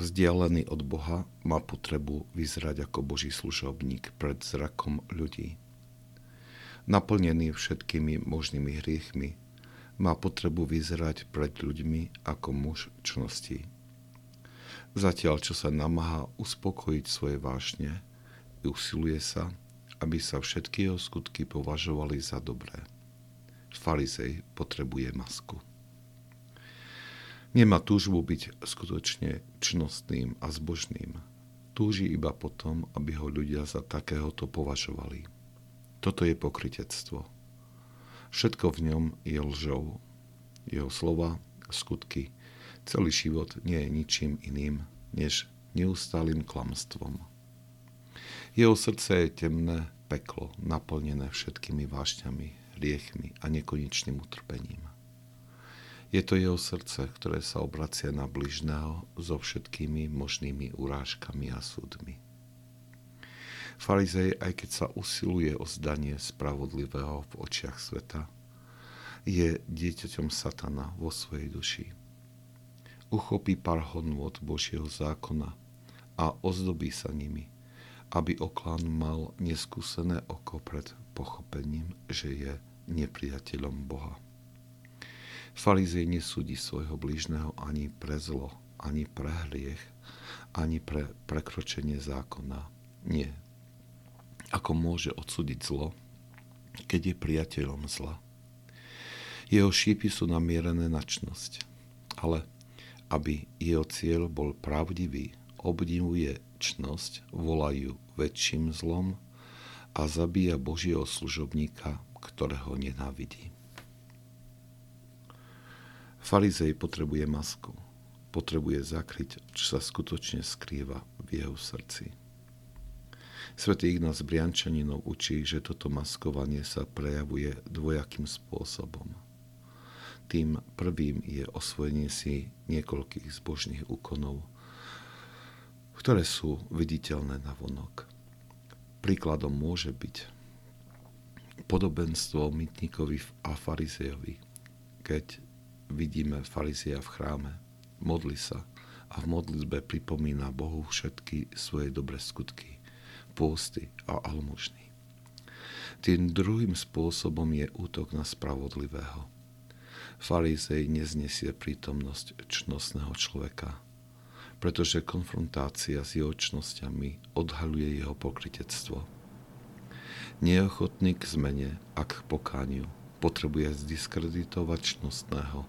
vzdialený od Boha, má potrebu vyzerať ako Boží služobník pred zrakom ľudí. Naplnený všetkými možnými hriechmi, má potrebu vyzerať pred ľuďmi ako muž čnosti. Zatiaľ, čo sa namáha uspokojiť svoje vášne, usiluje sa, aby sa všetky jeho skutky považovali za dobré. Farizej potrebuje masku. Nemá túžbu byť skutočne čnostným a zbožným. Túži iba potom, aby ho ľudia za takéhoto považovali. Toto je pokritectvo. Všetko v ňom je lžou. Jeho slova, skutky, celý život nie je ničím iným, než neustálým klamstvom. Jeho srdce je temné peklo, naplnené všetkými vášňami, riechmi a nekonečným utrpením. Je to jeho srdce, ktoré sa obracia na bližného so všetkými možnými urážkami a súdmi. Farizej, aj keď sa usiluje o zdanie spravodlivého v očiach sveta, je dieťaťom satana vo svojej duši. Uchopí pár hodnôt Božieho zákona a ozdobí sa nimi, aby oklán mal neskúsené oko pred pochopením, že je nepriateľom Boha. Farizej nesúdi svojho blížneho ani pre zlo, ani pre hriech, ani pre prekročenie zákona. Nie. Ako môže odsúdiť zlo, keď je priateľom zla? Jeho šípy sú namierené na čnosť, ale aby jeho cieľ bol pravdivý, obdivuje čnosť, volajú väčším zlom a zabíja Božieho služobníka, ktorého nenávidí. Farizej potrebuje masku. Potrebuje zakryť, čo sa skutočne skrýva v jeho srdci. Svetý Ignác Briančaninov učí, že toto maskovanie sa prejavuje dvojakým spôsobom. Tým prvým je osvojenie si niekoľkých zbožných úkonov, ktoré sú viditeľné na vonok. Príkladom môže byť podobenstvo mytníkovi a farizejovi, keď vidíme farizia v chráme, modli sa a v modlitbe pripomína Bohu všetky svoje dobré skutky, pôsty a almužny. Tým druhým spôsobom je útok na spravodlivého. Farizej neznesie prítomnosť čnostného človeka, pretože konfrontácia s jeho čnosťami odhaluje jeho pokritectvo. Neochotný k zmene a k pokániu potrebuje zdiskreditovať čnostného,